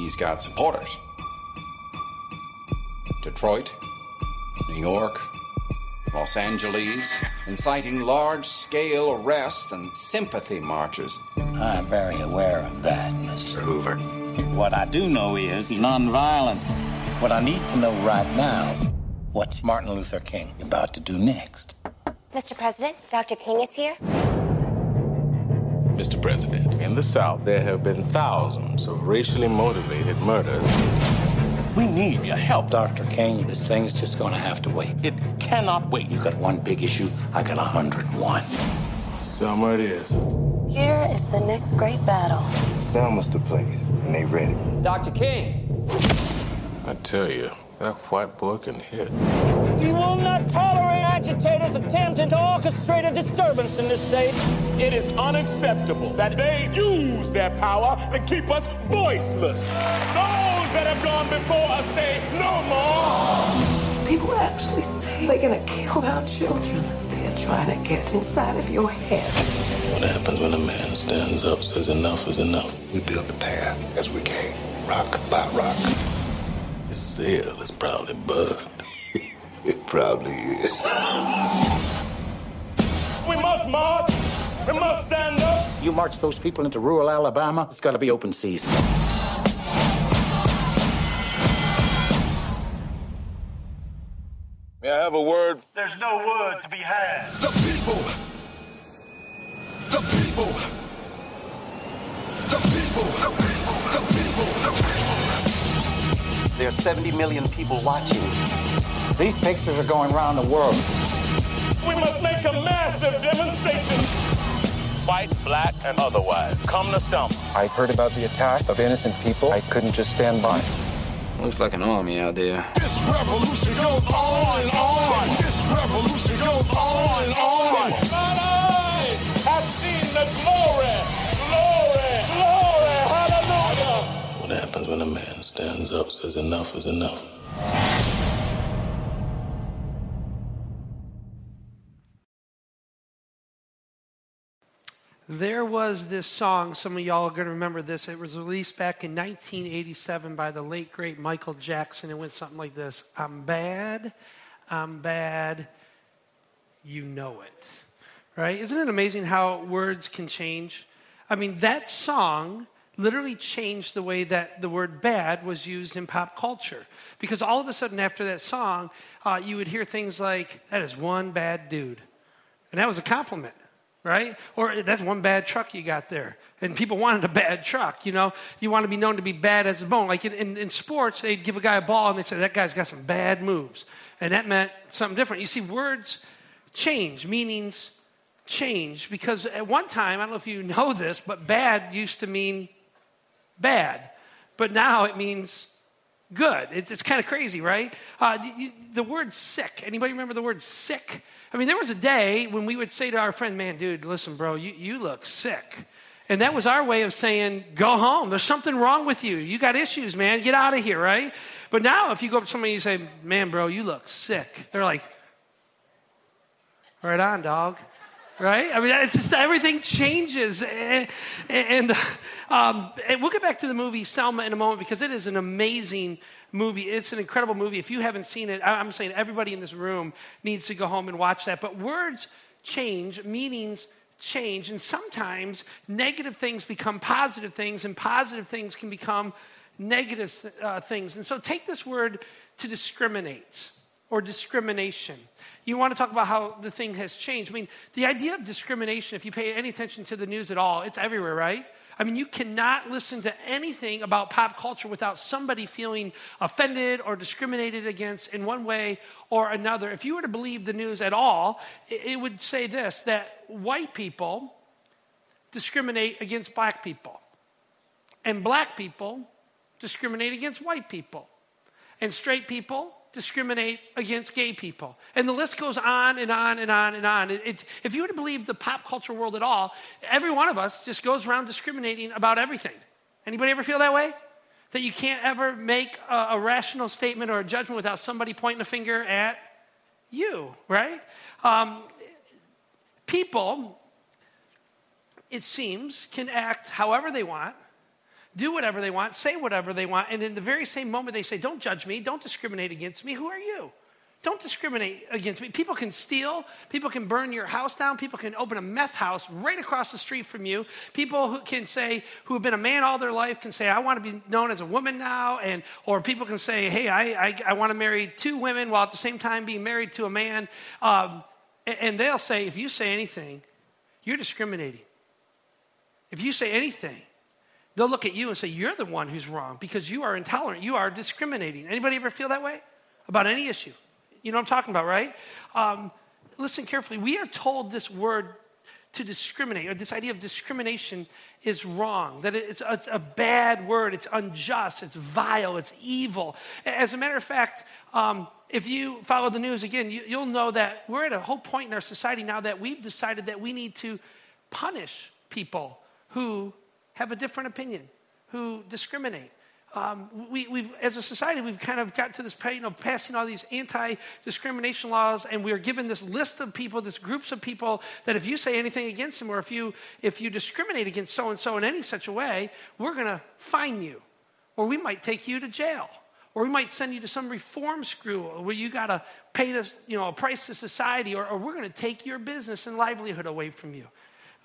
he's got supporters. Detroit, New York, Los Angeles, inciting large scale arrests and sympathy marches. I'm very aware of that, Mr. Hoover. What I do know is he's nonviolent. What I need to know right now, what's Martin Luther King about to do next? Mr. President, Dr. King is here. Mr. President, in the South, there have been thousands of racially motivated murders. We need your help, Dr. King. This thing's just gonna have to wait. It cannot wait. You got one big issue, I got a hundred and one. Summer it is. Here is the next great battle. Selma's the place, and they ready. Dr. King. I tell you, that white boy can hit. We will not tolerate agitators attempting to orchestrate a disturbance in this state. It is unacceptable that they use their power to keep us voiceless. Those that have gone before us say no more. People actually say they're gonna kill our children. They're trying to get inside of your head. What happens when a man stands up, says enough is enough? We build the path as we came, rock by rock. His sail is probably bugged. It probably is. We must march. We must stand up. You march those people into rural Alabama, it's gotta be open season. May I have a word? There's no word to be had. The people. The people. The people. The people. There are 70 million people watching. These pictures are going around the world. We must make a massive demonstration. White, black, and otherwise. Come to Selma. I heard about the attack of innocent people. I couldn't just stand by. Looks like an army out there. This revolution goes on and on. This revolution goes on and on. Mine eyes have seen the glory, glory, when a man stands up, says enough is enough? There was this song, some of y'all are going to remember this. It was released back in 1987 by the late, great Michael Jackson. It went something like this I'm bad, I'm bad, you know it. Right? Isn't it amazing how words can change? I mean, that song literally changed the way that the word bad was used in pop culture. Because all of a sudden, after that song, uh, you would hear things like, that is one bad dude. And that was a compliment right? Or that's one bad truck you got there. And people wanted a bad truck, you know? You want to be known to be bad as a bone. Like in, in, in, sports, they'd give a guy a ball and they'd say, that guy's got some bad moves. And that meant something different. You see, words change, meanings change. Because at one time, I don't know if you know this, but bad used to mean bad. But now it means good. It's, it's kind of crazy, right? Uh, the, the word sick. Anybody remember the word sick? I mean, there was a day when we would say to our friend, man, dude, listen, bro, you, you look sick. And that was our way of saying, go home. There's something wrong with you. You got issues, man. Get out of here, right? But now, if you go up to somebody and you say, man, bro, you look sick, they're like, right on, dog. Right? I mean, it's just everything changes. And, and, um, and we'll get back to the movie Selma in a moment because it is an amazing movie. It's an incredible movie. If you haven't seen it, I'm saying everybody in this room needs to go home and watch that. But words change, meanings change, and sometimes negative things become positive things, and positive things can become negative uh, things. And so take this word to discriminate or discrimination. You want to talk about how the thing has changed. I mean, the idea of discrimination, if you pay any attention to the news at all, it's everywhere, right? I mean, you cannot listen to anything about pop culture without somebody feeling offended or discriminated against in one way or another. If you were to believe the news at all, it would say this that white people discriminate against black people, and black people discriminate against white people, and straight people discriminate against gay people. And the list goes on and on and on and on. It, it, if you were to believe the pop culture world at all, every one of us just goes around discriminating about everything. Anybody ever feel that way? That you can't ever make a, a rational statement or a judgment without somebody pointing a finger at you, right? Um, people, it seems, can act however they want, do whatever they want, say whatever they want, and in the very same moment they say, Don't judge me, don't discriminate against me. Who are you? Don't discriminate against me. People can steal. People can burn your house down. People can open a meth house right across the street from you. People who can say, who have been a man all their life, can say, I want to be known as a woman now. And, or people can say, hey, I, I, I want to marry two women while at the same time being married to a man. Um, and, and they'll say, if you say anything, you're discriminating. If you say anything, they'll look at you and say, you're the one who's wrong because you are intolerant. You are discriminating. Anybody ever feel that way about any issue? You know what I'm talking about, right? Um, listen carefully. We are told this word to discriminate, or this idea of discrimination is wrong, that it's a, it's a, bad word, it's unjust, it's vile, it's evil. As a matter of fact, um, if you follow the news again, you, you'll know that we're at a whole point in our society now that we've decided that we need to punish people who have a different opinion, who discriminate um, we, have as a society, we've kind of got to this, you know, passing all these anti-discrimination laws, and we are given this list of people, this groups of people that if you say anything against them, or if you if you discriminate against so and so in any such a way, we're going to fine you, or we might take you to jail, or we might send you to some reform school where you got to pay this, you know, a price to society, or, or we're to take your business and livelihood away from you.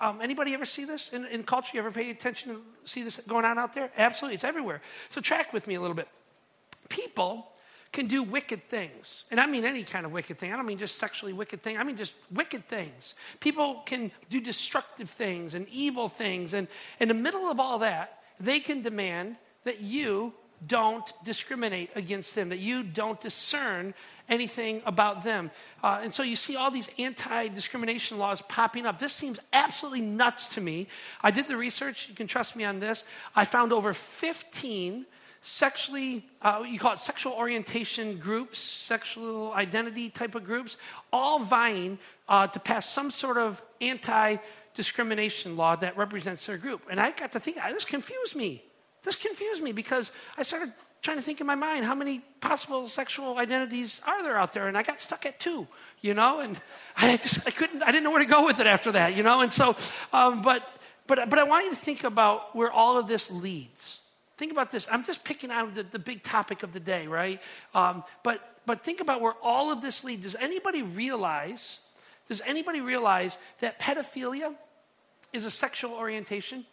Um, anybody ever see this in, in culture? You ever pay attention to see this going on out there? Absolutely, it's everywhere. So track with me a little bit. People can do wicked things. And I mean any kind of wicked thing. I don't mean just sexually wicked thing. I mean just wicked things. People can do destructive things and evil things. And in the middle of all that, they can demand that you don't discriminate against them, that you don't discern anything about them. Uh, and so you see all these anti discrimination laws popping up. This seems absolutely nuts to me. I did the research, you can trust me on this. I found over 15 sexually, uh, you call it sexual orientation groups, sexual identity type of groups, all vying uh, to pass some sort of anti discrimination law that represents their group. And I got to think, this confused me. This confused me because I started trying to think in my mind how many possible sexual identities are there out there and i got stuck at two you know and i just i couldn't i didn't know where to go with it after that you know and so um, but but but i want you to think about where all of this leads. Think about this. I'm just picking out the, the big topic of the day right? Um, but but think about where all of this leads. Does anybody realize does anybody realize that pedophilia is a sexual orientation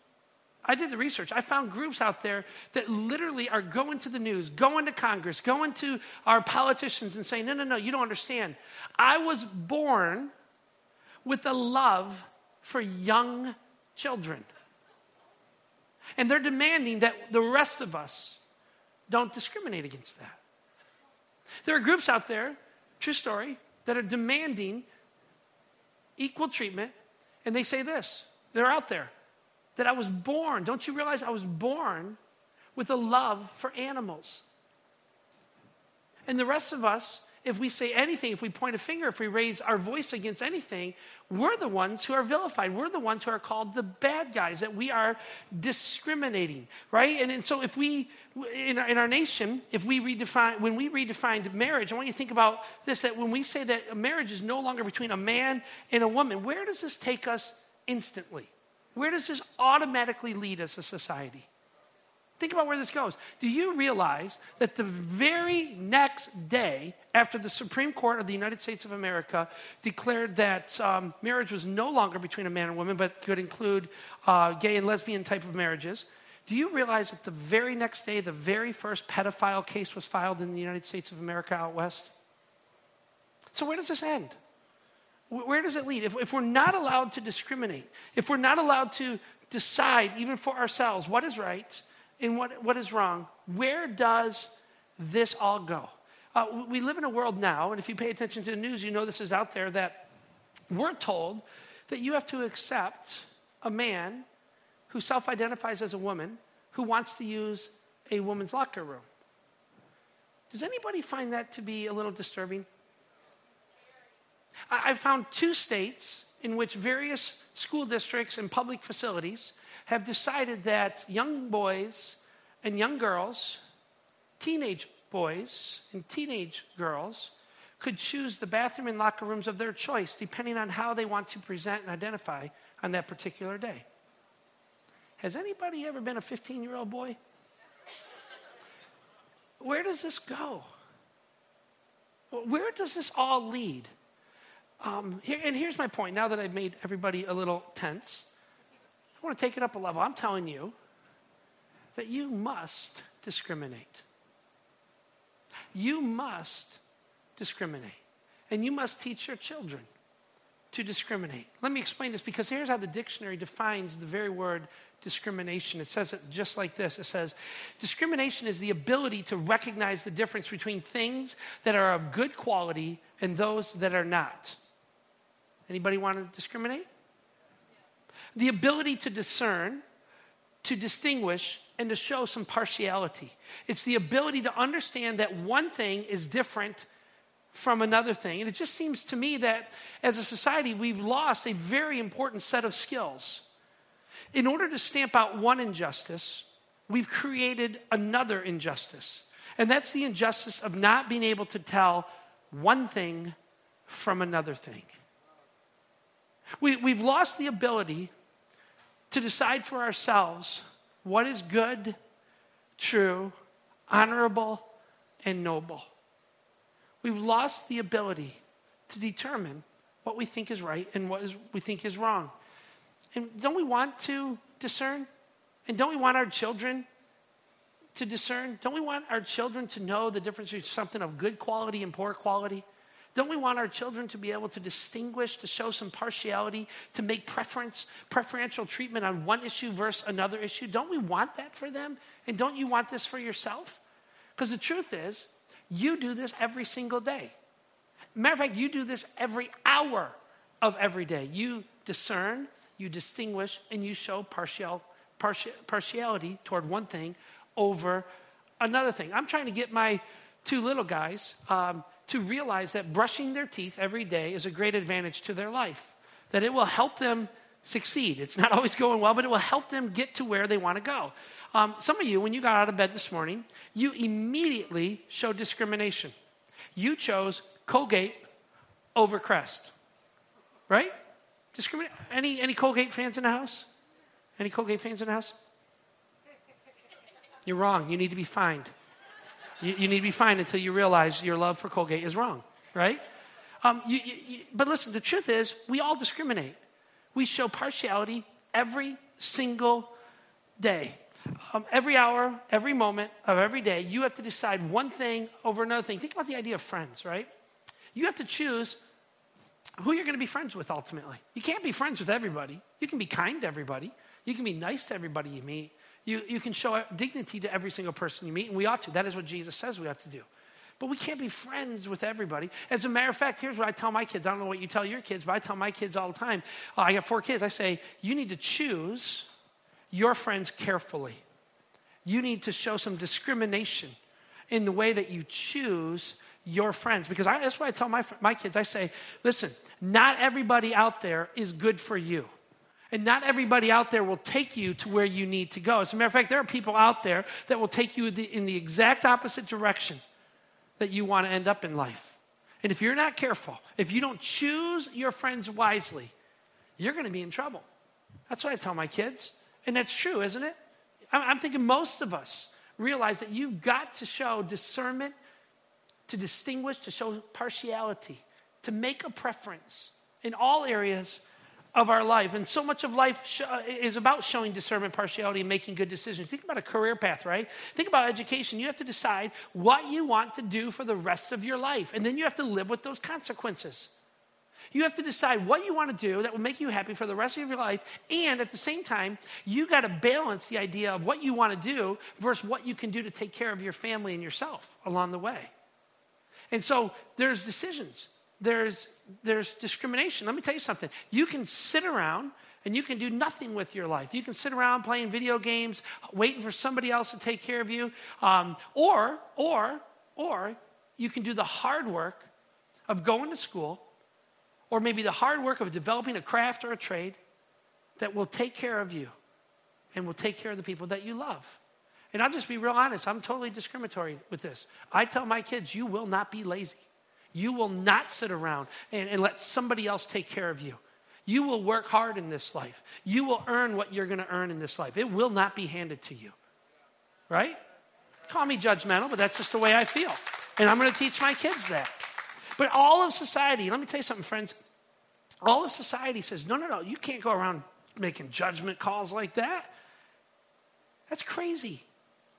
I did the research. I found groups out there that literally are going to the news, going to Congress, going to our politicians and saying, no, no, no, you don't understand. I was born with a love for young children. And they're demanding that the rest of us don't discriminate against that. There are groups out there, true story, that are demanding equal treatment, and they say this they're out there that I was born. Don't you realize I was born with a love for animals? And the rest of us, if we say anything, if we point a finger, if we raise our voice against anything, we're the ones who are vilified. We're the ones who are called the bad guys, that we are discriminating, right? And, and so if we, in our, in our nation, if we redefine, when we redefined marriage, I want you to think about this, that when we say that marriage is no longer between a man and a woman, where does this take us instantly? Where does this automatically lead us as a society? Think about where this goes. Do you realize that the very next day after the Supreme Court of the United States of America declared that um, marriage was no longer between a man and woman, but could include uh, gay and lesbian type of marriages, do you realize that the very next day, the very first pedophile case was filed in the United States of America out west? So, where does this end? Where does it lead? If, if we're not allowed to discriminate, if we're not allowed to decide, even for ourselves, what is right and what, what is wrong, where does this all go? Uh, we live in a world now, and if you pay attention to the news, you know this is out there, that we're told that you have to accept a man who self identifies as a woman who wants to use a woman's locker room. Does anybody find that to be a little disturbing? I found two states in which various school districts and public facilities have decided that young boys and young girls, teenage boys and teenage girls, could choose the bathroom and locker rooms of their choice depending on how they want to present and identify on that particular day. Has anybody ever been a 15 year old boy? Where does this go? Where does this all lead? Um, here, and here's my point now that I've made everybody a little tense, I want to take it up a level. I'm telling you that you must discriminate. You must discriminate. And you must teach your children to discriminate. Let me explain this because here's how the dictionary defines the very word discrimination. It says it just like this it says, discrimination is the ability to recognize the difference between things that are of good quality and those that are not. Anybody want to discriminate? The ability to discern, to distinguish, and to show some partiality. It's the ability to understand that one thing is different from another thing. And it just seems to me that as a society, we've lost a very important set of skills. In order to stamp out one injustice, we've created another injustice. And that's the injustice of not being able to tell one thing from another thing. We, we've lost the ability to decide for ourselves what is good, true, honorable, and noble. We've lost the ability to determine what we think is right and what is, we think is wrong. And don't we want to discern? And don't we want our children to discern? Don't we want our children to know the difference between something of good quality and poor quality? Don't we want our children to be able to distinguish, to show some partiality, to make preference, preferential treatment on one issue versus another issue? Don't we want that for them? And don't you want this for yourself? Because the truth is, you do this every single day. Matter of fact, you do this every hour of every day. You discern, you distinguish, and you show partial, partial, partiality toward one thing over another thing. I'm trying to get my two little guys. Um, to realize that brushing their teeth every day is a great advantage to their life, that it will help them succeed. It's not always going well, but it will help them get to where they want to go. Um, some of you, when you got out of bed this morning, you immediately showed discrimination. You chose Colgate over Crest, right? Discriminate. Any any Colgate fans in the house? Any Colgate fans in the house? You're wrong. You need to be fined. You, you, need to be fine until you realize your love for Colgate is wrong, right? Um, you, you, but listen, the truth is, we all discriminate. We show partiality every single day. Um, every hour, every moment of every day, you have to decide one thing over another thing. Think about the idea of friends, right? You have to choose who you're going to be friends with ultimately. You can't be friends with everybody. You can be kind to everybody, you can be nice to everybody you meet. You, you can show dignity to every single person you meet, and we ought to. That is what Jesus says we have to do. But we can't be friends with everybody. As a matter of fact, here's what I tell my kids. I don't know what you tell your kids, but I tell my kids all the time. I got four kids. I say, you need to choose your friends carefully. You need to show some discrimination in the way that you choose your friends. Because I, that's what I tell my, my kids. I say, listen, not everybody out there is good for you. And not everybody out there will take you to where you need to go. As a matter of fact, there are people out there that will take you in the exact opposite direction that you want to end up in life. And if you're not careful, if you don't choose your friends wisely, you're going to be in trouble. That's what I tell my kids. And that's true, isn't it? I'm thinking most of us realize that you've got to show discernment, to distinguish, to show partiality, to make a preference in all areas of our life. And so much of life sh- uh, is about showing discernment, partiality, and making good decisions. Think about a career path, right? Think about education. You have to decide what you want to do for the rest of your life, and then you have to live with those consequences. You have to decide what you want to do that will make you happy for the rest of your life. And at the same time, you got to balance the idea of what you want to do versus what you can do to take care of your family and yourself along the way. And so there's decisions there's, there's discrimination. Let me tell you something. You can sit around and you can do nothing with your life. You can sit around playing video games, waiting for somebody else to take care of you, um, or, or, or you can do the hard work of going to school, or maybe the hard work of developing a craft or a trade that will take care of you and will take care of the people that you love. And I'll just be real honest, I'm totally discriminatory with this. I tell my kids, you will not be lazy. You will not sit around and, and let somebody else take care of you. You will work hard in this life. You will earn what you're going to earn in this life. It will not be handed to you. Right? Call me judgmental, but that's just the way I feel. And I'm going to teach my kids that. But all of society, let me tell you something, friends. All of society says, no, no, no, you can't go around making judgment calls like that. That's crazy.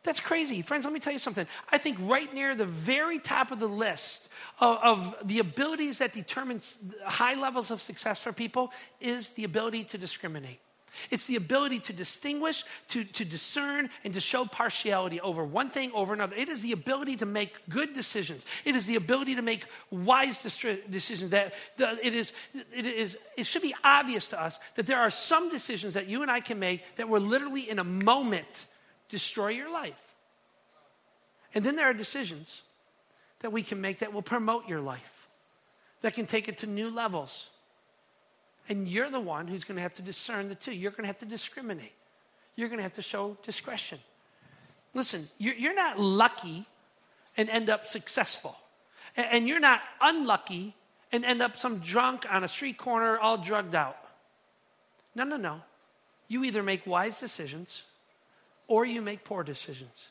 That's crazy. Friends, let me tell you something. I think right near the very top of the list of, of, the abilities that determine high levels of success for people is the ability to discriminate. It's the ability to distinguish, to, to discern, and to show partiality over one thing over another. It is the ability to make good decisions. It is the ability to make wise decisions. That the, it is, it is, it should be obvious to us that there are some decisions that you and I can make that will literally, in a moment, destroy your life. And then there are decisions that we can make that will promote your life, that can take it to new levels. And you're the one who's going to have to discern the two. You're going to have to discriminate. You're going to have to show discretion. Listen, you're, not lucky and end up successful. And you're not unlucky and end up some drunk on a street corner all drugged out. No, no, no. You either make wise decisions or you make poor decisions.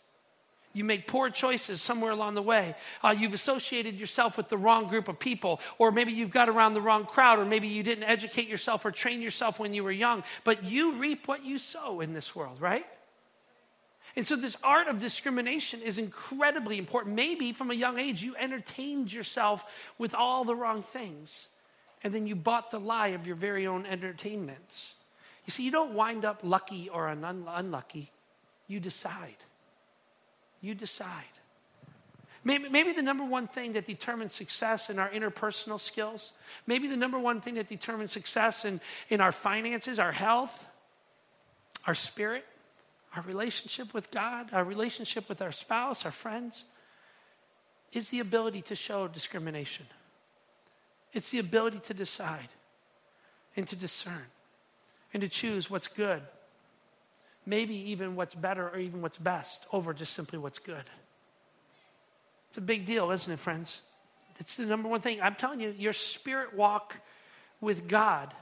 You make poor choices somewhere along the way. Uh, you've associated yourself with the wrong group of people, or maybe you've got around the wrong crowd, or maybe you didn't educate yourself or train yourself when you were young. But you reap what you sow in this world, right? And so, this art of discrimination is incredibly important. Maybe from a young age, you entertained yourself with all the wrong things, and then you bought the lie of your very own entertainments. You see, you don't wind up lucky or un- unlucky, you decide. You decide. Maybe, maybe the number one thing that determines success in our interpersonal skills, maybe the number one thing that determines success in, in our finances, our health, our spirit, our relationship with God, our relationship with our spouse, our friends, is the ability to show discrimination. It's the ability to decide and to discern and to choose what's good maybe even what's better or even what's best over just simply what's good. It's a big deal, isn't it, friends? It's the number one thing. I'm telling you, your spirit walk with God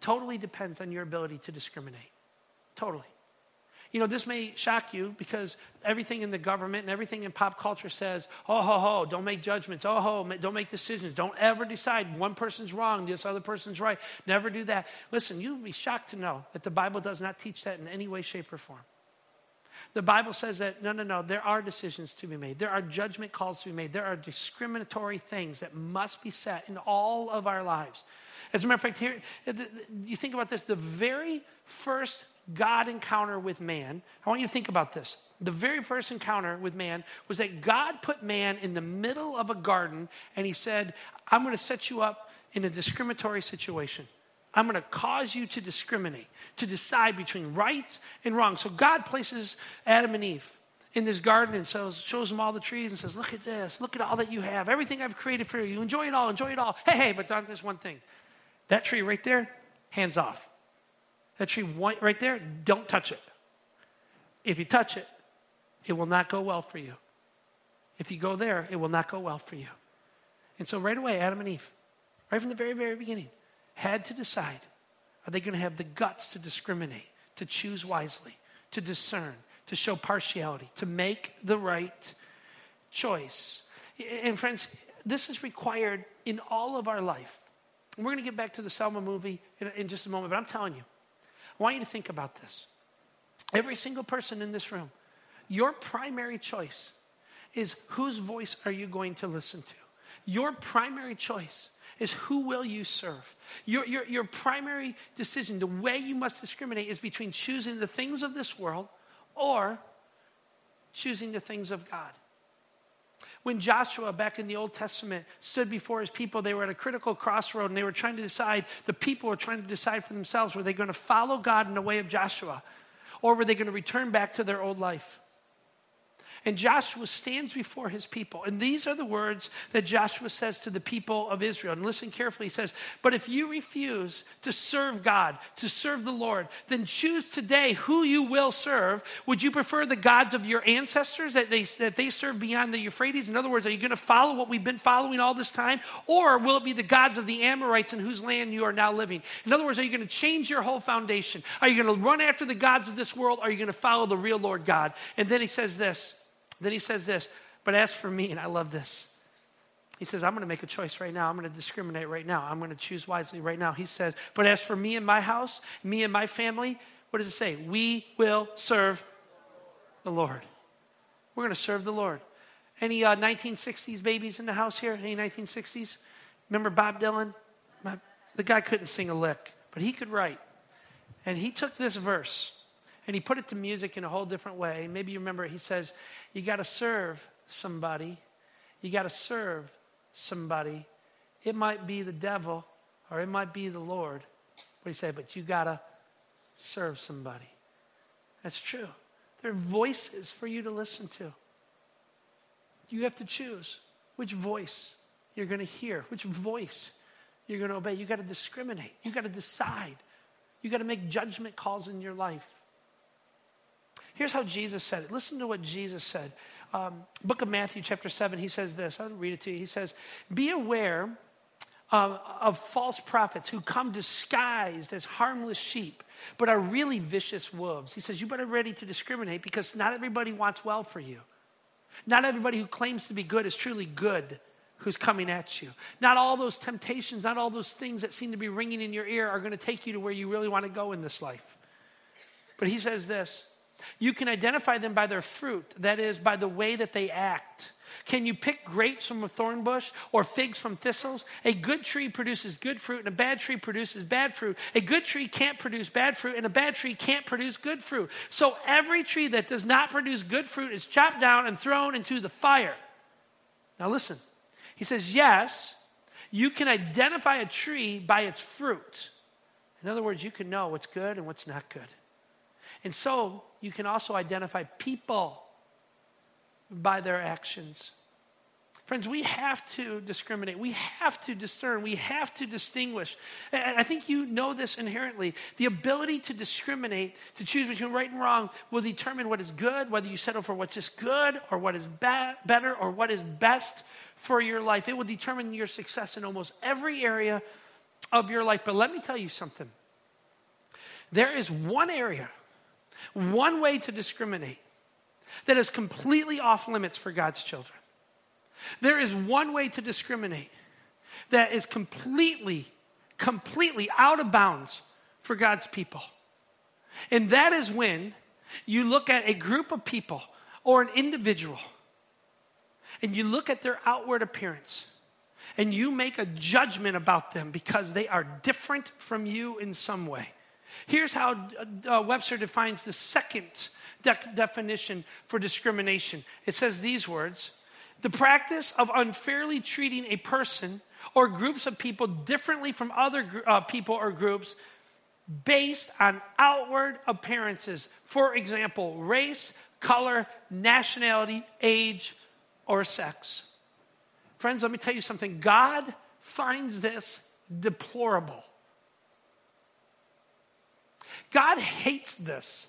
totally depends on your ability to discriminate. Totally. You know, this may shock you because everything in the government and everything in pop culture says, oh, ho, ho, don't make judgments. Oh, ho, don't make decisions. Don't ever decide one person's wrong, this other person's right. Never do that. Listen, you'd be shocked to know that the Bible does not teach that in any way, shape, or form. The Bible says that no, no, no, there are decisions to be made. There are judgment calls to be made. There are discriminatory things that must be set in all of our lives. As a matter of fact, here, you think about this the very first God encounter with man, I want you to think about this. The very first encounter with man was that God put man in the middle of a garden and he said, I'm going to set you up in a discriminatory situation. I'm going to cause you to discriminate, to decide between right and wrong. So God places Adam and Eve in this garden and shows, shows them all the trees and says, Look at this, look at all that you have, everything I've created for you. Enjoy it all, enjoy it all. Hey, hey, but don't this one thing. That tree right there, hands off. That tree right there, don't touch it. If you touch it, it will not go well for you. If you go there, it will not go well for you. And so, right away, Adam and Eve, right from the very, very beginning, had to decide are they going to have the guts to discriminate, to choose wisely, to discern, to show partiality, to make the right choice? And, friends, this is required in all of our life. we're going to get back to the Selma movie in, in just a moment, but I'm telling you, I want you to think about this. Every single person in this room, your primary choice is whose voice are you going to listen to? Your primary choice is who will you serve? Your, your, your primary decision, the way you must discriminate, is between choosing the things of this world or choosing the things of God. When Joshua, back in the Old Testament, stood before his people, they were at a critical crossroad and they were trying to decide, the people were trying to decide for themselves were they going to follow God in the way of Joshua or were they going to return back to their old life? And Joshua stands before his people. And these are the words that Joshua says to the people of Israel. And listen carefully. He says, But if you refuse to serve God, to serve the Lord, then choose today who you will serve. Would you prefer the gods of your ancestors that they, that they served beyond the Euphrates? In other words, are you going to follow what we've been following all this time? Or will it be the gods of the Amorites in whose land you are now living? In other words, are you going to change your whole foundation? Are you going to run after the gods of this world? Or are you going to follow the real Lord God? And then he says this. Then he says this, but as for me, and I love this, he says, I'm going to make a choice right now. I'm going to discriminate right now. I'm going to choose wisely right now. He says, but as for me and my house, me and my family, what does it say? We will serve the Lord. We're going to serve the Lord. Any uh, 1960s babies in the house here? Any 1960s? Remember Bob Dylan? The guy couldn't sing a lick, but he could write. And he took this verse and he put it to music in a whole different way. Maybe you remember he says, You got to serve somebody. You got to serve somebody. It might be the devil or it might be the Lord. What do you say? But you got to serve somebody. That's true. There are voices for you to listen to. You have to choose which voice you're going to hear, which voice you're going to obey. You got to discriminate. You got to decide. You got to make judgment calls in your life. Here's how Jesus said it. Listen to what Jesus said. Um, Book of Matthew, chapter 7, he says this. I'll read it to you. He says, Be aware uh, of false prophets who come disguised as harmless sheep, but are really vicious wolves. He says, You better be ready to discriminate because not everybody wants well for you. Not everybody who claims to be good is truly good who's coming at you. Not all those temptations, not all those things that seem to be ringing in your ear are going to take you to where you really want to go in this life. But he says this you can identify them by their fruit, that is, by the way that they act. Can you pick grapes from a thorn bush or figs from thistles? A good tree produces good fruit, and a bad tree produces bad fruit. A good tree can't produce bad fruit, and a bad tree can't produce good fruit. So every tree that does not produce good fruit is chopped down and thrown into the fire. Now listen, he says, Yes, you can identify a tree by its fruit. In other words, you can know what's good and what's not good. And so you can also identify people by their actions. Friends, we have to discriminate. We have to discern. We have to distinguish. And I think you know this inherently. The ability to discriminate, to choose between right and wrong, will determine what is good, whether you settle for what's just good or what is better or what is best for your life. It will determine your success in almost every area of your life. But let me tell you something there is one area one way to discriminate that is completely off limits for God's children. There is one way to discriminate that is completely, completely out of bounds for God's people. And that is when you look at a group of people or an individual and you look at their outward appearance and you make a judgment about them because they are different from you in some way. Here's how uh, Webster defines the second de- definition for discrimination it says these words the practice of unfairly treating a person or groups of people differently from other uh, people or groups based on outward appearances. For example, race, color, nationality, age, or sex. Friends, let me tell you something. God finds this deplorable. God hates this.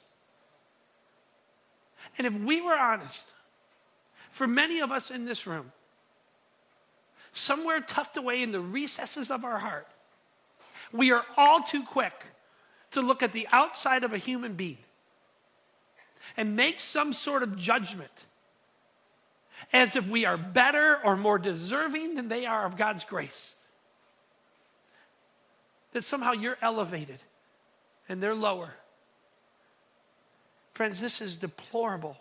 And if we were honest, for many of us in this room, somewhere tucked away in the recesses of our heart, we are all too quick to look at the outside of a human being and make some sort of judgment as if we are better or more deserving than they are of God's grace. That somehow you're elevated and they're lower. Friends, this is deplorable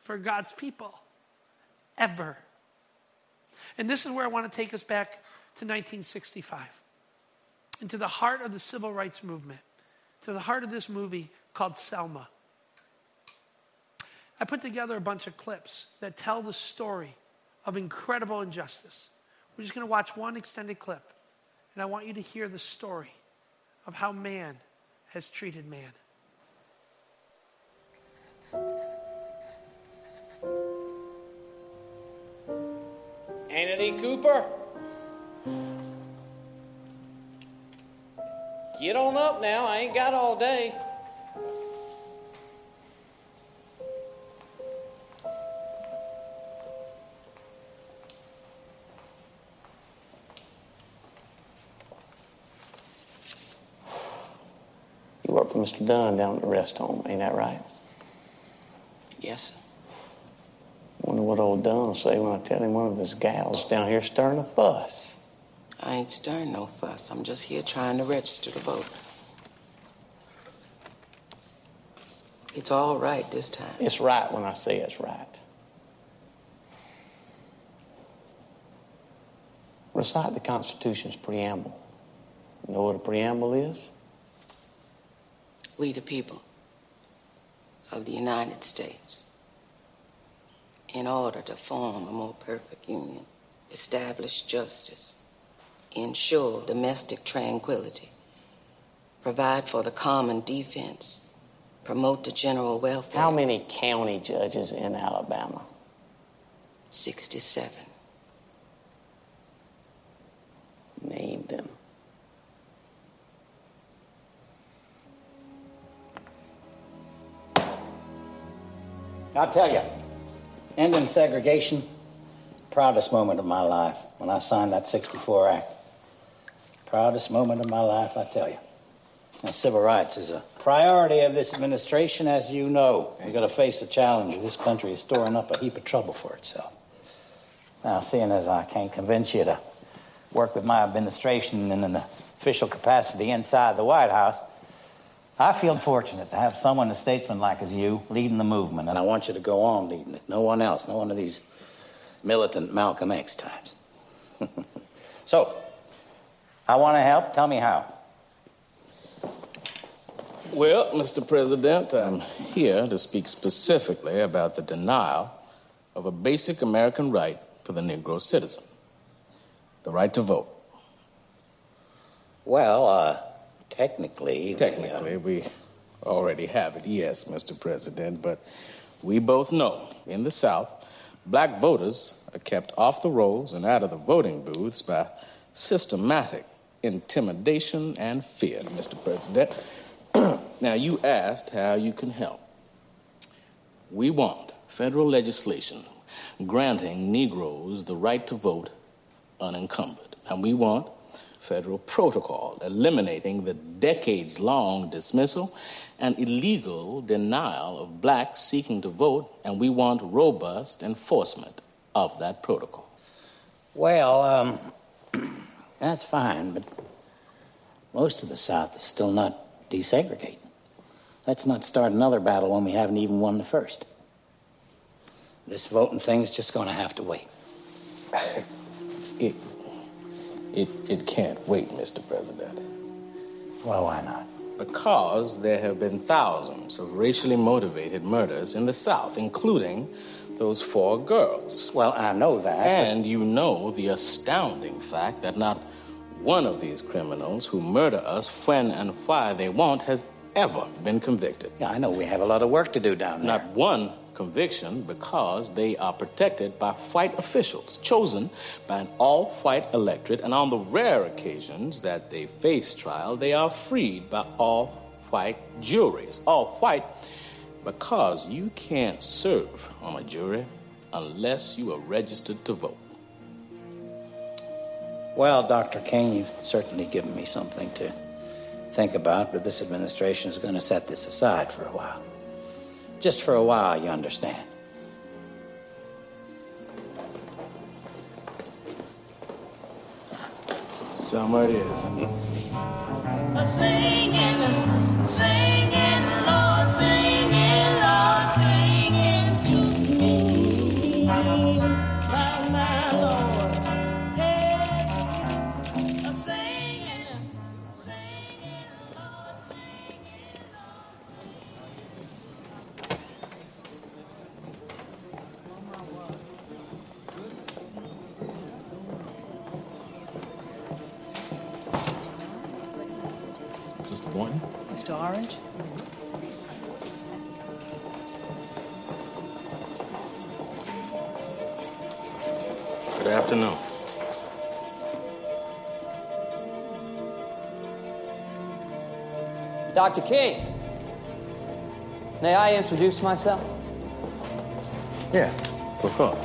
for God's people ever. And this is where I want to take us back to 1965 into the heart of the civil rights movement, to the heart of this movie called Selma. I put together a bunch of clips that tell the story of incredible injustice. We're just going to watch one extended clip, and I want you to hear the story of how man has treated man. Annie Lee Cooper, get on up now. I ain't got all day. Mr. Dunn down at the rest home, ain't that right? Yes, sir. Wonder what old Dunn will say when I tell him one of his gals down here stirring a fuss. I ain't stirring no fuss. I'm just here trying to register to vote. It's all right this time. It's right when I say it's right. Recite the Constitution's preamble. You know what a preamble is? We, the people of the United States, in order to form a more perfect union, establish justice, ensure domestic tranquility, provide for the common defense, promote the general welfare. How many county judges in Alabama? 67. Name them. I'll tell you, ending segregation, proudest moment of my life when I signed that 64 Act. Proudest moment of my life, I tell you. Now, civil rights is a priority of this administration, as you know. We've got to face the challenge of this country is storing up a heap of trouble for itself. Now, seeing as I can't convince you to work with my administration in an official capacity inside the White House, I feel fortunate to have someone, as statesmanlike as you, leading the movement, and I want you to go on leading it. No one else, no one of these militant Malcolm X types. so, I want to help. Tell me how. Well, Mr. President, I'm here to speak specifically about the denial of a basic American right for the Negro citizen the right to vote. Well, uh, technically. Technically, um, we already have it, yes, Mr. President, but we both know in the South, black voters are kept off the rolls and out of the voting booths by systematic intimidation and fear, Mr. President. now, you asked how you can help. We want federal legislation granting Negroes the right to vote unencumbered. And we want federal protocol eliminating the decades long dismissal and illegal denial of blacks seeking to vote, and we want robust enforcement of that protocol. Well, um, that's fine, but most of the South is still not desegregated. Let's not start another battle when we haven't even won the first. This voting thing's just going to have to wait. It, it, it can't wait, Mr. President. Well, why not? Because there have been thousands of racially motivated murders in the South, including those four girls. Well, I know that. And you know the astounding fact that not one of these criminals who murder us when and why they want has ever been convicted. Yeah, I know we have a lot of work to do down there. Not one conviction because they are protected by white officials chosen by an all white electorate, and on the rare occasions that they face trial, they are freed by all white juries. All white because you can't serve on a jury unless you are registered to vote. Well, Dr. King, you've certainly given me something to think about, but this administration is going to set this aside for a while. Just for a while, you understand. Summer it is. Singing, singing, Dr. King, may I introduce myself? Yeah, of course.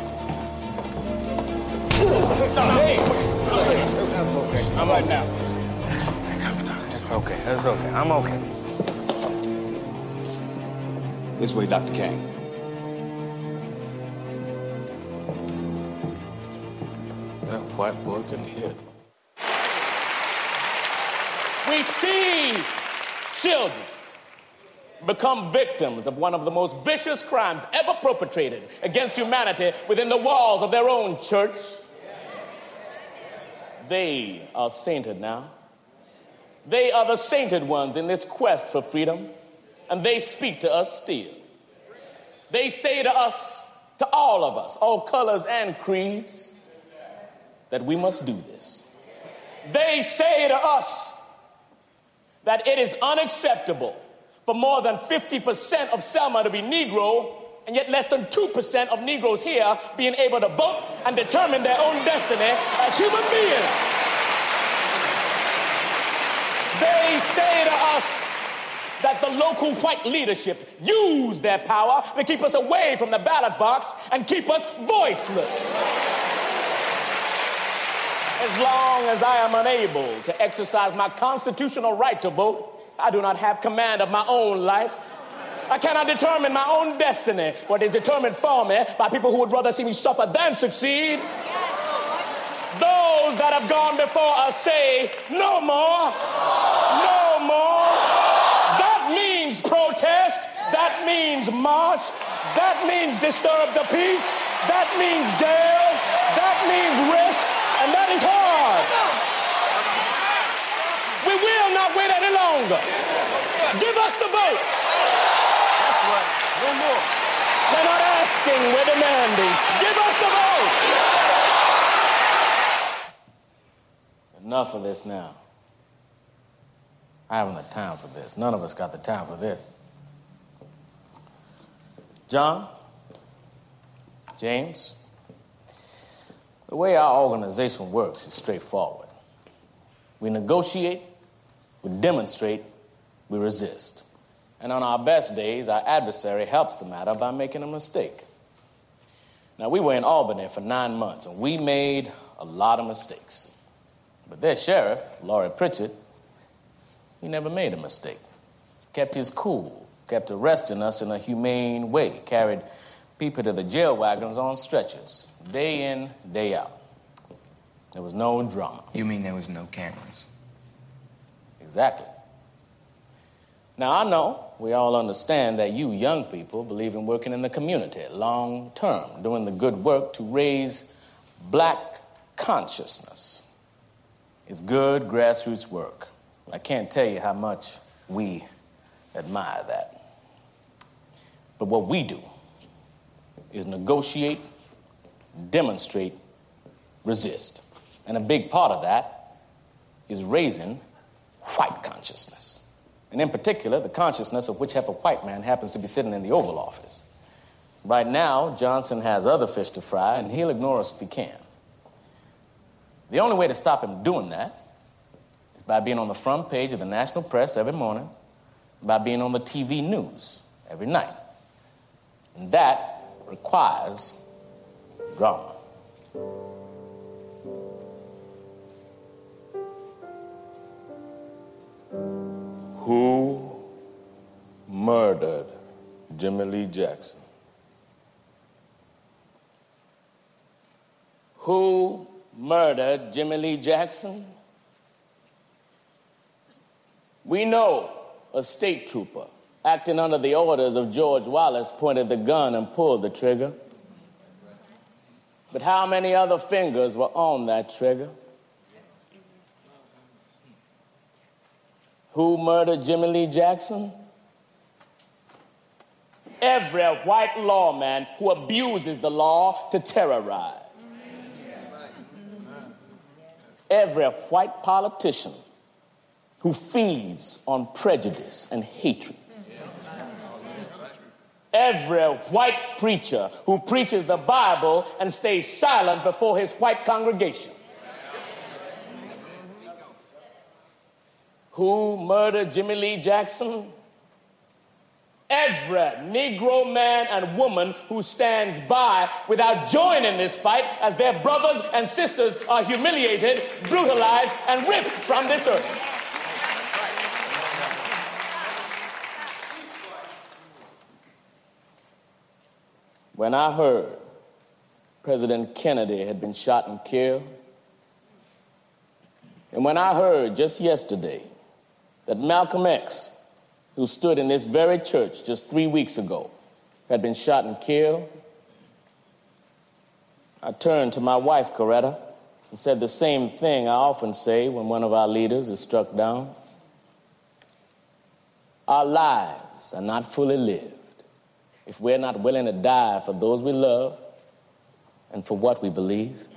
Hey! I'm right now. That's okay. That's okay. I'm okay. This way, Dr. King. That white boy can hit. We see children become victims of one of the most vicious crimes ever perpetrated against humanity within the walls of their own church. They are sainted now. They are the sainted ones in this quest for freedom, and they speak to us still. They say to us, to all of us, all colors and creeds, that we must do this. They say to us that it is unacceptable for more than 50% of Selma to be Negro, and yet less than 2% of Negroes here being able to vote and determine their own destiny as human beings. They say to us that the local white leadership use their power to keep us away from the ballot box and keep us voiceless. As long as I am unable to exercise my constitutional right to vote, I do not have command of my own life. I cannot determine my own destiny, for it is determined for me by people who would rather see me suffer than succeed. Those that have gone before us say, no more, no more. That means protest, that means march, that means disturb the peace, that means jail, that means risk, and that is hard. We will not wait any longer. Give us the vote. That's right. No more. We're not asking, we're demanding. Give us the vote. Enough of this now. I haven't the time for this. None of us got the time for this. John, James, the way our organization works is straightforward. We negotiate, we demonstrate, we resist. And on our best days, our adversary helps the matter by making a mistake. Now, we were in Albany for nine months, and we made a lot of mistakes. But their sheriff, Laurie Pritchett, he never made a mistake. Kept his cool, kept arresting us in a humane way, carried people to the jail wagons on stretchers, day in, day out. There was no drama. You mean there was no cameras? Exactly. Now, I know we all understand that you young people believe in working in the community long term, doing the good work to raise black consciousness. It's good grassroots work. I can't tell you how much we admire that. But what we do is negotiate, demonstrate, resist. And a big part of that is raising white consciousness. And in particular, the consciousness of whichever white man happens to be sitting in the Oval Office. Right now, Johnson has other fish to fry, and he'll ignore us if he can. The only way to stop him doing that is by being on the front page of the national press every morning, by being on the TV news every night. And that requires drama. Who murdered Jimmy Lee Jackson? Who murdered Jimmy Lee Jackson? We know a state trooper acting under the orders of George Wallace pointed the gun and pulled the trigger. But how many other fingers were on that trigger? Who murdered Jimmy Lee Jackson? Every white lawman who abuses the law to terrorize. Every white politician who feeds on prejudice and hatred. Every white preacher who preaches the Bible and stays silent before his white congregation. Who murdered Jimmy Lee Jackson? Every Negro man and woman who stands by without joining this fight as their brothers and sisters are humiliated, brutalized, and ripped from this earth. When I heard President Kennedy had been shot and killed, and when I heard just yesterday that Malcolm X, who stood in this very church just three weeks ago, had been shot and killed, I turned to my wife, Coretta, and said the same thing I often say when one of our leaders is struck down. Our lives are not fully lived if we're not willing to die for those we love and for what we believe.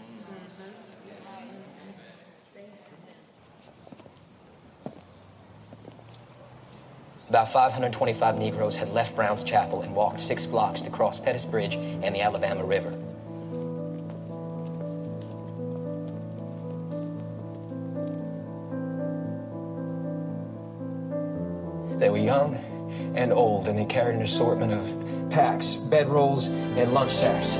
About 525 Negroes had left Brown's Chapel and walked six blocks to cross Pettus Bridge and the Alabama River. They were young and old, and they carried an assortment of packs, bedrolls, and lunch sacks.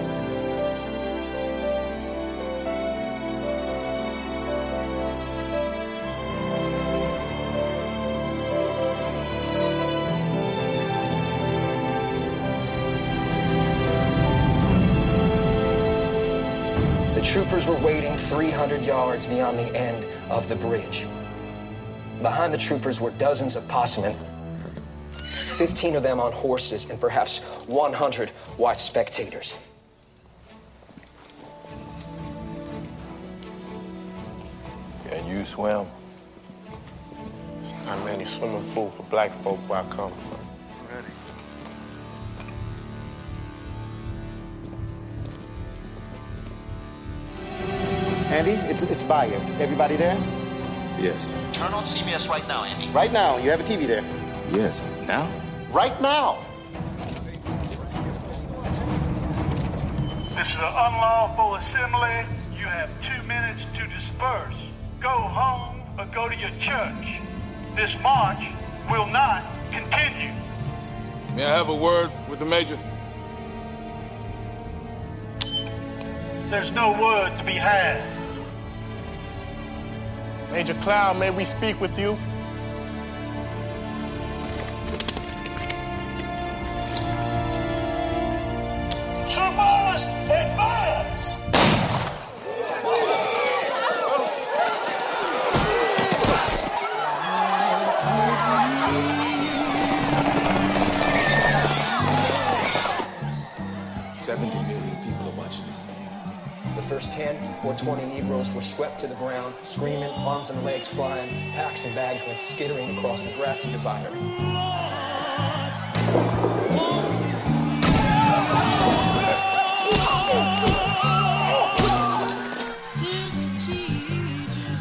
The troopers were waiting 300 yards beyond the end of the bridge. Behind the troopers were dozens of possemen 15 of them on horses, and perhaps 100 white spectators. Can you swim? Not many swimming pool for black folk where I come from. Ready. Andy, it's, it's Bayard. Everybody there? Yes. Turn on CBS right now, Andy. Right now. You have a TV there. Yes. Now? Right now. This is an unlawful assembly. You have two minutes to disperse. Go home or go to your church. This march will not continue. May I have a word with the major? There's no word to be had. Major Cloud, may we speak with you? To the ground, screaming, arms and legs flying, packs and bags went skittering across the grassy divider.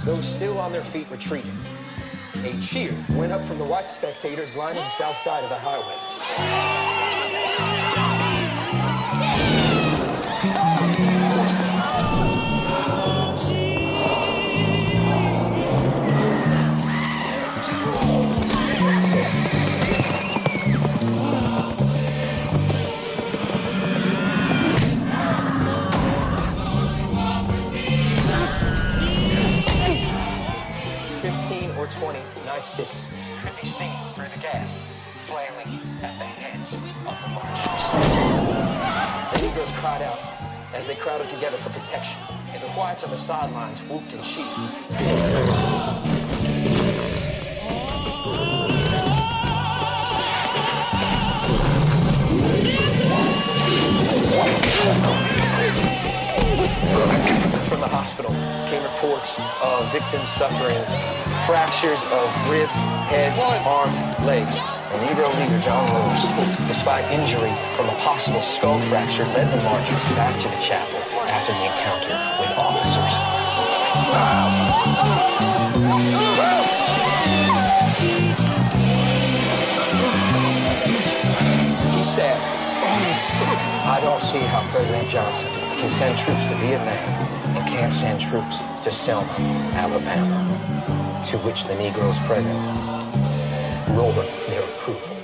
Those still on their feet retreated. A cheer went up from the white spectators lining the south side of the highway. Nightsticks could be seen through the gas, flailing at the heads of the marchers. The Negroes cried out as they crowded together for protection, and the whites on the sidelines whooped and cheered. From the hospital came reports of victims suffering fractures of ribs, head, arms, legs. The Negro leader, John Rose, despite injury from a possible skull fracture, led the marchers back to the chapel after the encounter with officers. He said, I don't see how President Johnson can send troops to Vietnam and can't send troops to Selma, Alabama, to which the Negroes present roar their approval.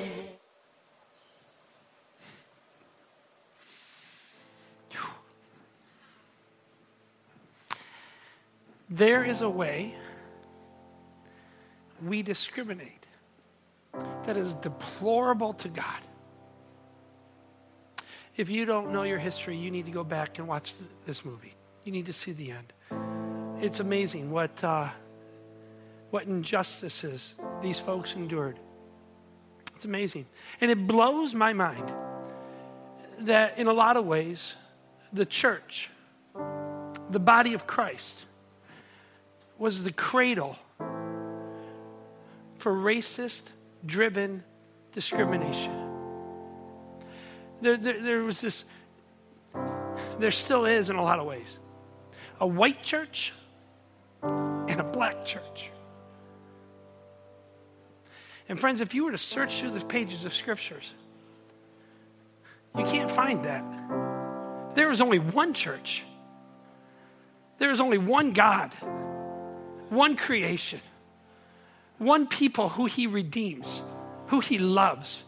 There is a way we discriminate that is deplorable to God. If you don't know your history, you need to go back and watch this movie. You need to see the end. It's amazing what, uh, what injustices these folks endured. It's amazing. And it blows my mind that in a lot of ways, the church, the body of Christ, was the cradle for racist driven discrimination. There, there, there, was this, there still is in a lot of ways, a white church and a black church. And friends, if you were to search through the pages of scriptures, you can't find that. There is only one church. There is only one God, one creation, one people who he redeems, who he loves,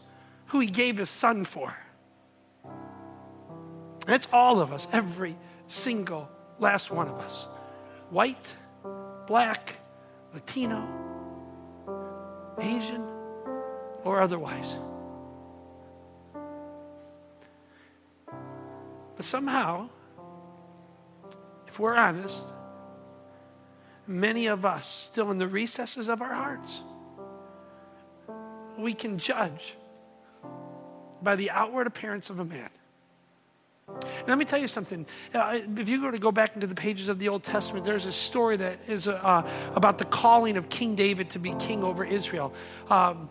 who he gave his son for. That's all of us, every single last one of us. White, black, Latino, Asian, or otherwise. But somehow, if we're honest, many of us still in the recesses of our hearts, we can judge by the outward appearance of a man. And let me tell you something. Uh, if you were to go back into the pages of the Old Testament, there's a story that is uh, about the calling of King David to be king over Israel. Um,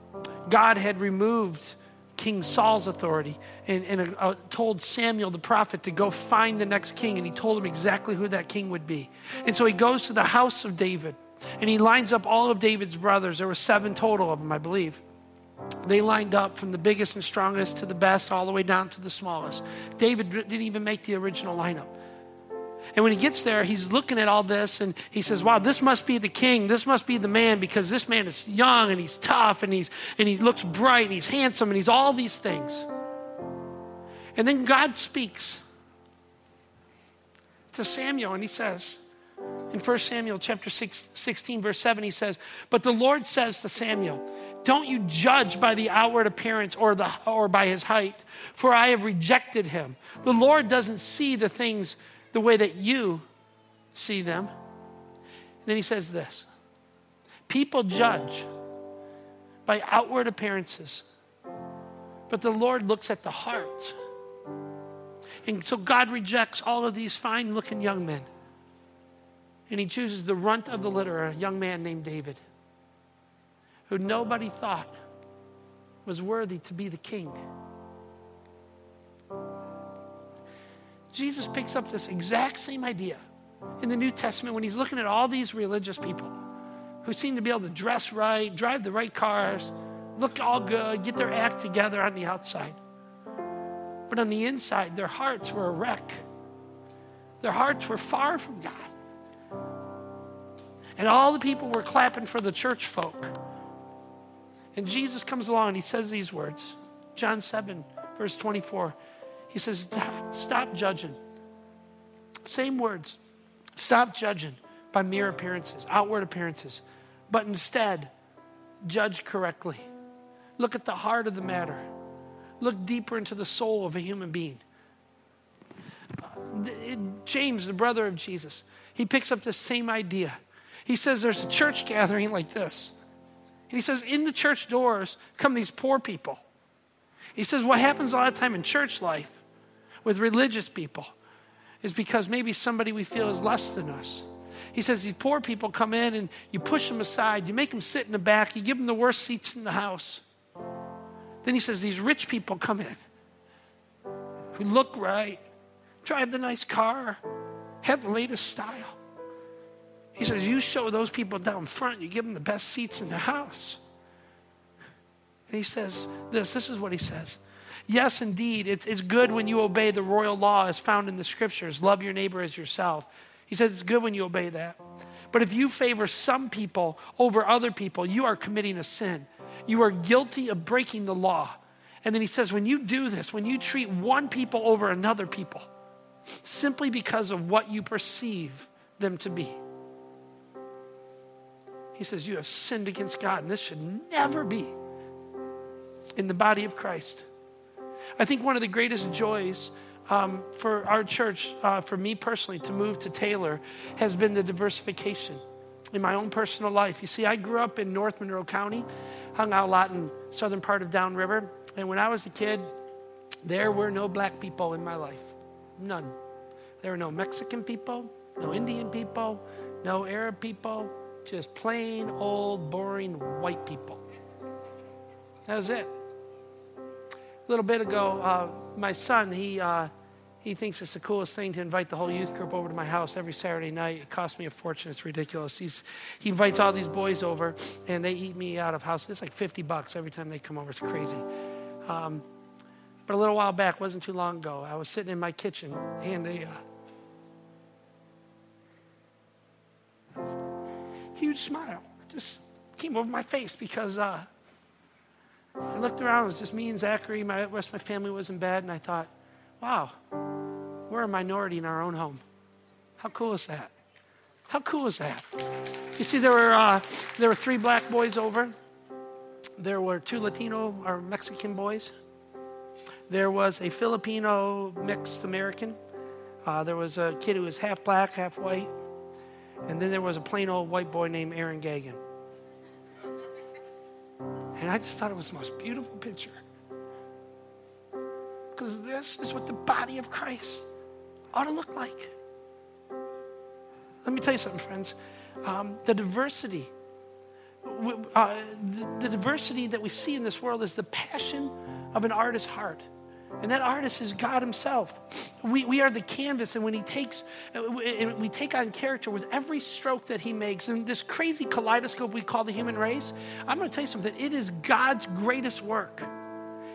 God had removed King Saul's authority and, and uh, told Samuel the prophet to go find the next king, and he told him exactly who that king would be. And so he goes to the house of David, and he lines up all of David's brothers. There were seven total of them, I believe. They lined up from the biggest and strongest to the best, all the way down to the smallest. David didn't even make the original lineup. And when he gets there, he's looking at all this and he says, Wow, this must be the king. This must be the man because this man is young and he's tough and, he's, and he looks bright and he's handsome and he's all these things. And then God speaks to Samuel and he says, in 1 Samuel chapter 6, 16, verse 7, he says, But the Lord says to Samuel, Don't you judge by the outward appearance or, the, or by his height, for I have rejected him. The Lord doesn't see the things the way that you see them. And then he says this People judge by outward appearances, but the Lord looks at the heart. And so God rejects all of these fine looking young men. And he chooses the runt of the litter, a young man named David, who nobody thought was worthy to be the king. Jesus picks up this exact same idea in the New Testament when he's looking at all these religious people who seem to be able to dress right, drive the right cars, look all good, get their act together on the outside. But on the inside, their hearts were a wreck. Their hearts were far from God. And all the people were clapping for the church folk. And Jesus comes along and he says these words John 7, verse 24. He says, Stop judging. Same words. Stop judging by mere appearances, outward appearances, but instead judge correctly. Look at the heart of the matter. Look deeper into the soul of a human being. Uh, James, the brother of Jesus, he picks up the same idea. He says there's a church gathering like this. And he says, in the church doors come these poor people. He says, what happens a lot of time in church life with religious people is because maybe somebody we feel is less than us. He says these poor people come in and you push them aside, you make them sit in the back, you give them the worst seats in the house. Then he says these rich people come in who look right, drive the nice car, have the latest style. He says, You show those people down front, you give them the best seats in the house. And he says, This, this is what he says. Yes, indeed, it's, it's good when you obey the royal law as found in the scriptures love your neighbor as yourself. He says it's good when you obey that. But if you favor some people over other people, you are committing a sin. You are guilty of breaking the law. And then he says, when you do this, when you treat one people over another people, simply because of what you perceive them to be, he says, you have sinned against God, and this should never be in the body of Christ. I think one of the greatest joys um, for our church, uh, for me personally, to move to Taylor has been the diversification in my own personal life. You see, I grew up in North Monroe County, hung out a lot in southern part of Downriver, and when I was a kid, there were no black people in my life. None. There were no Mexican people, no Indian people, no Arab people, just plain old boring white people. That was it. A little bit ago, uh, my son, he, uh, he thinks it's the coolest thing to invite the whole youth group over to my house every Saturday night. It costs me a fortune. It's ridiculous. He's, he invites all these boys over, and they eat me out of house. It's like 50 bucks every time they come over. It's crazy. Um, but a little while back, wasn't too long ago, I was sitting in my kitchen, and a uh, huge smile just came over my face because uh, I looked around, it was just me and Zachary. My rest of my family was in bed, and I thought, wow, we're a minority in our own home. How cool is that? How cool is that? You see, there were, uh, there were three black boys over. There were two Latino or Mexican boys. There was a Filipino mixed American. Uh, there was a kid who was half black, half white. And then there was a plain old white boy named Aaron Gagan. And I just thought it was the most beautiful picture. Because this is what the body of Christ ought to look like. Let me tell you something, friends. Um, the diversity, uh, the, the diversity that we see in this world is the passion of an artist's heart. And that artist is God Himself. We, we are the canvas, and when He takes, uh, we take on character with every stroke that He makes. And this crazy kaleidoscope we call the human race, I'm going to tell you something. It is God's greatest work.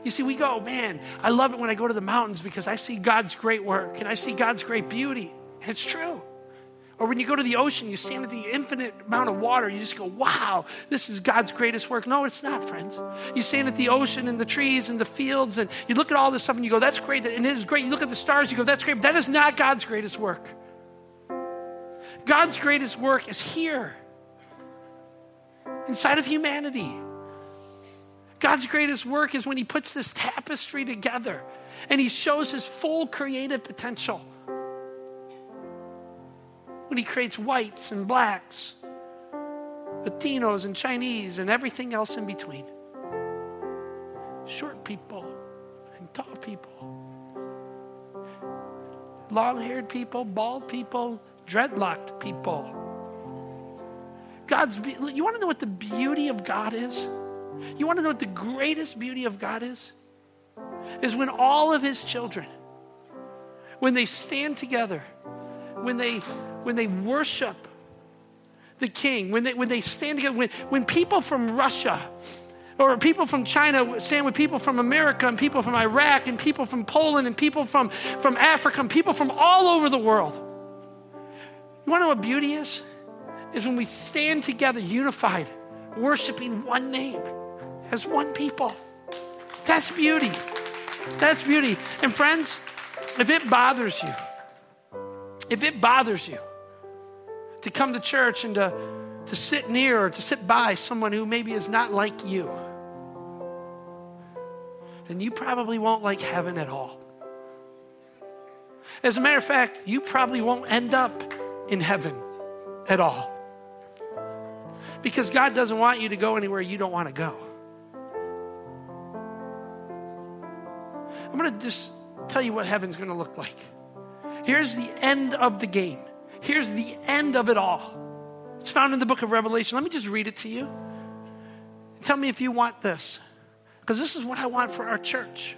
You see, we go, man, I love it when I go to the mountains because I see God's great work and I see God's great beauty. It's true. Or when you go to the ocean, you stand at the infinite amount of water, you just go, wow, this is God's greatest work. No, it's not, friends. You stand at the ocean and the trees and the fields, and you look at all this stuff and you go, that's great. And it is great. You look at the stars, you go, that's great. But that is not God's greatest work. God's greatest work is here, inside of humanity. God's greatest work is when He puts this tapestry together and He shows His full creative potential when he creates whites and blacks, Latinos and Chinese and everything else in between. Short people and tall people. Long haired people, bald people, dreadlocked people. God's, you want to know what the beauty of God is? You want to know what the greatest beauty of God is? Is when all of his children, when they stand together, when they when they worship the king, when they, when they stand together, when, when people from Russia or people from China stand with people from America and people from Iraq and people from Poland and people from, from Africa and people from all over the world. You want to know what beauty is? Is when we stand together, unified, worshiping one name as one people. That's beauty. That's beauty. And friends, if it bothers you, if it bothers you to come to church and to, to sit near or to sit by someone who maybe is not like you, then you probably won't like heaven at all. As a matter of fact, you probably won't end up in heaven at all. Because God doesn't want you to go anywhere you don't want to go. I'm going to just tell you what heaven's going to look like. Here's the end of the game. Here's the end of it all. It's found in the book of Revelation. Let me just read it to you. Tell me if you want this, because this is what I want for our church.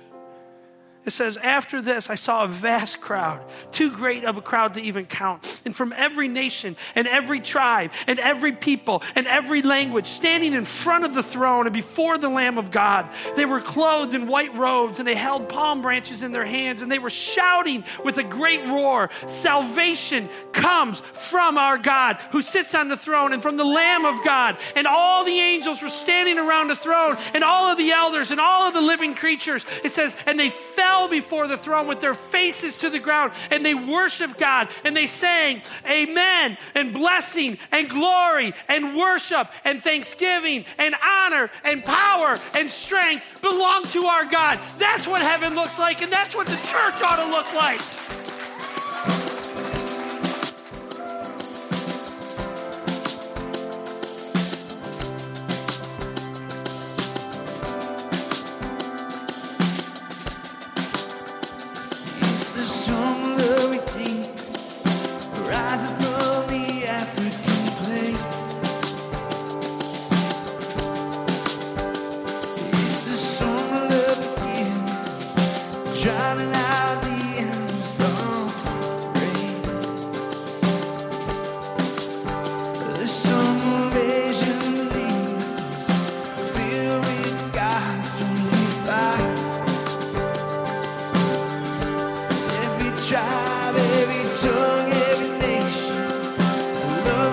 It says, After this, I saw a vast crowd, too great of a crowd to even count, and from every nation and every tribe and every people and every language, standing in front of the throne and before the Lamb of God. They were clothed in white robes, and they held palm branches in their hands, and they were shouting with a great roar Salvation comes from our God who sits on the throne and from the Lamb of God. And all the angels were standing around the throne, and all of the elders and all of the living creatures. It says, And they fell fell before the throne with their faces to the ground and they worshiped God and they sang, Amen, and blessing and glory and worship and thanksgiving and honor and power and strength belong to our God. That's what heaven looks like, and that's what the church ought to look like.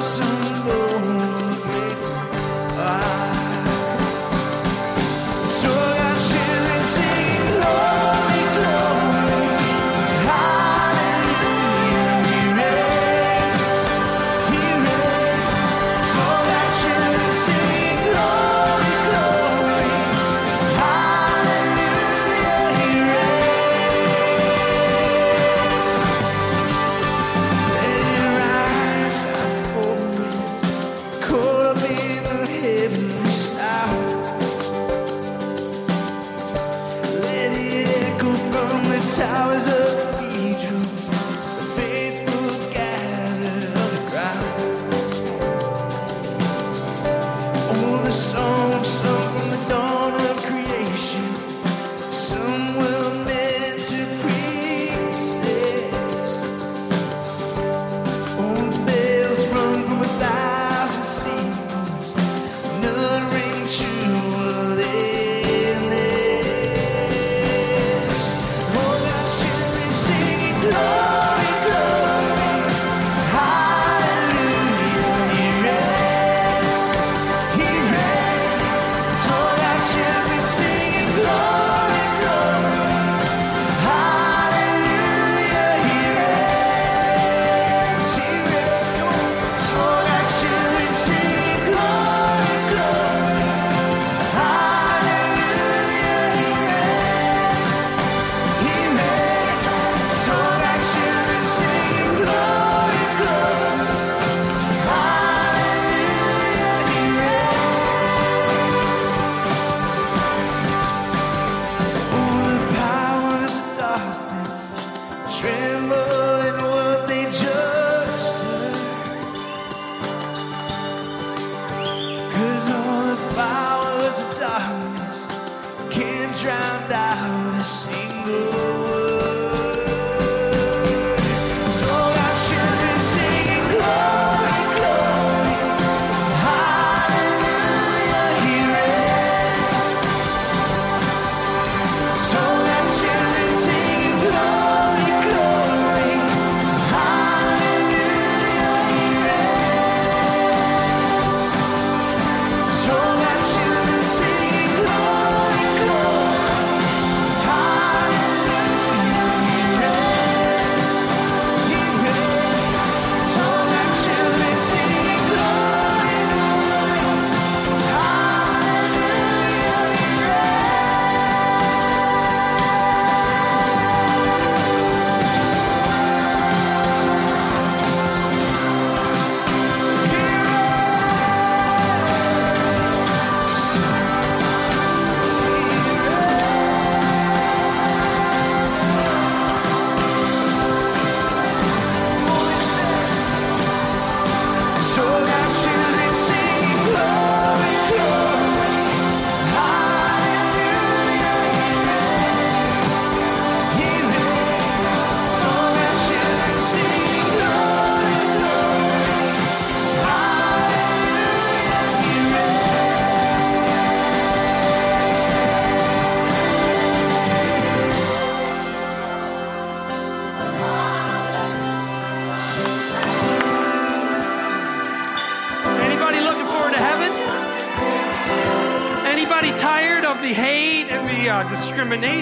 Some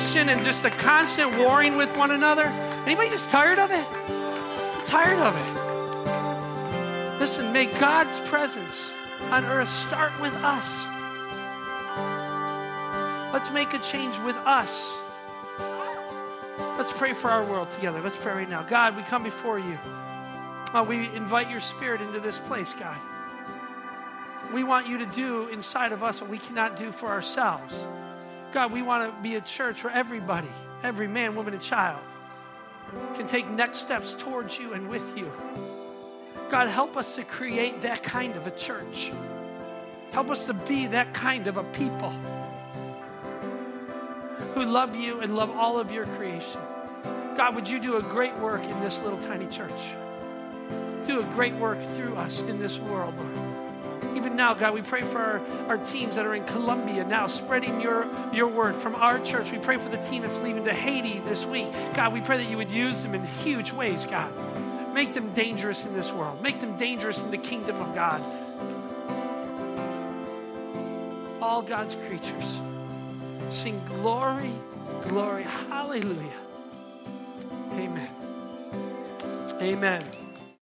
discrimination and just the constant warring with one another. Anybody just tired of it? I'm tired of it. Listen, may God's presence on earth start with us. Let's make a change with us. Let's pray for our world together. Let's pray right now. God, we come before you. Uh, we invite your spirit into this place, God. We want you to do inside of us what we cannot do for ourselves. God, we want to be a church where everybody, every man, woman, and child, can take next steps towards you and with you. God, help us to create that kind of a church. Help us to be that kind of a people who love you and love all of your creation. God, would you do a great work in this little tiny church? Do a great work through us in this world, Lord. Even now, God, we pray for our, our teams that are in Colombia now, spreading your, your word from our church. We pray for the team that's leaving to Haiti this week. God, we pray that you would use them in huge ways, God. Make them dangerous in this world, make them dangerous in the kingdom of God. All God's creatures sing glory, glory, hallelujah. Amen. Amen.